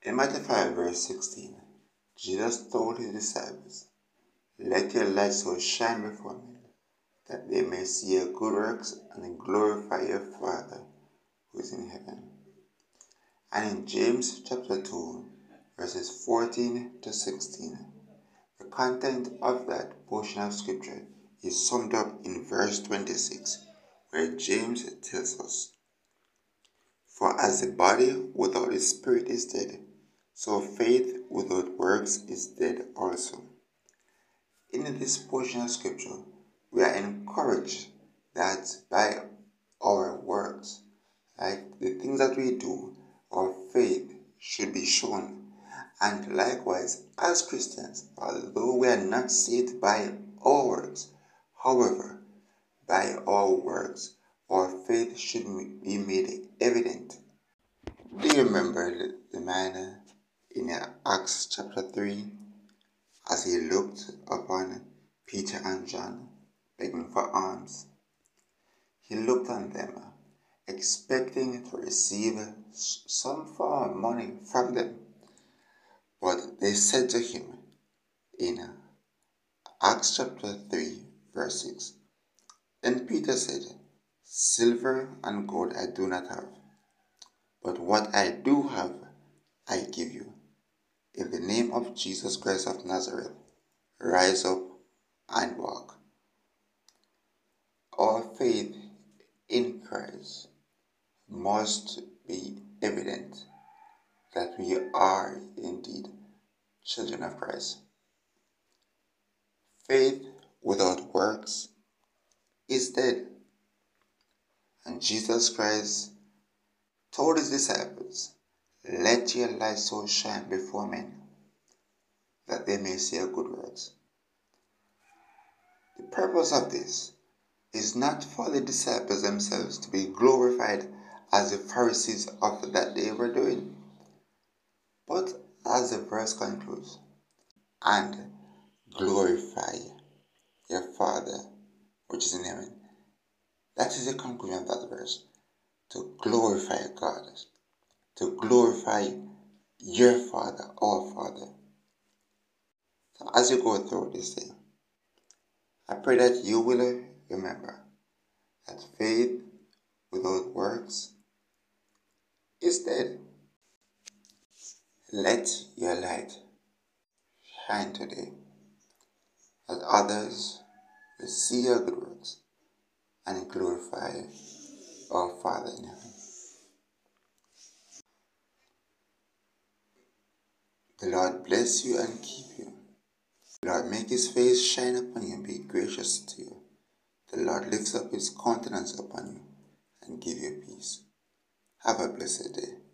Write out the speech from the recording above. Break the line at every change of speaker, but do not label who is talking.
In Matthew 5, verse 16, Jesus told his disciples, Let your light so shine before men, that they may see your good works and glorify your Father who is in heaven. And in James chapter 2, verses 14 to 16, the content of that portion of scripture is summed up in verse 26, where James tells us, For as the body without the spirit is dead, so faith without works is dead also. In this portion of scripture, we are encouraged that by our works, like the things that we do, our faith should be shown. And likewise, as Christians, although we are not saved by our works, however, by our works, our faith should be made evident. Do you remember the man in Acts chapter 3 as he looked upon Peter and John begging for alms. He looked on them, expecting to receive some form of money from them. But they said to him in Acts chapter 3, verse 6 Then Peter said, Silver and gold I do not have, but what I do have I give you. In the name of Jesus Christ of Nazareth, rise up and walk. Our faith in Christ must be evident that we are indeed children of Christ. Faith without works is dead. And Jesus Christ told his disciples let your light so shine before men that they may see your good works. The purpose of this is not for the disciples themselves to be glorified as the Pharisees of that day were doing, but as the verse concludes, and glorify your Father which is in heaven. That is the conclusion of that verse. To glorify God to glorify your Father, our Father. So as you go through this thing, I pray that you will remember that faith without works is dead. Let your light shine today, that others will see your good works and glorify our Father in heaven. The Lord bless you and keep you. The Lord make his face shine upon you and be gracious to you. The Lord lifts up his countenance upon you and give you peace. Have a blessed day.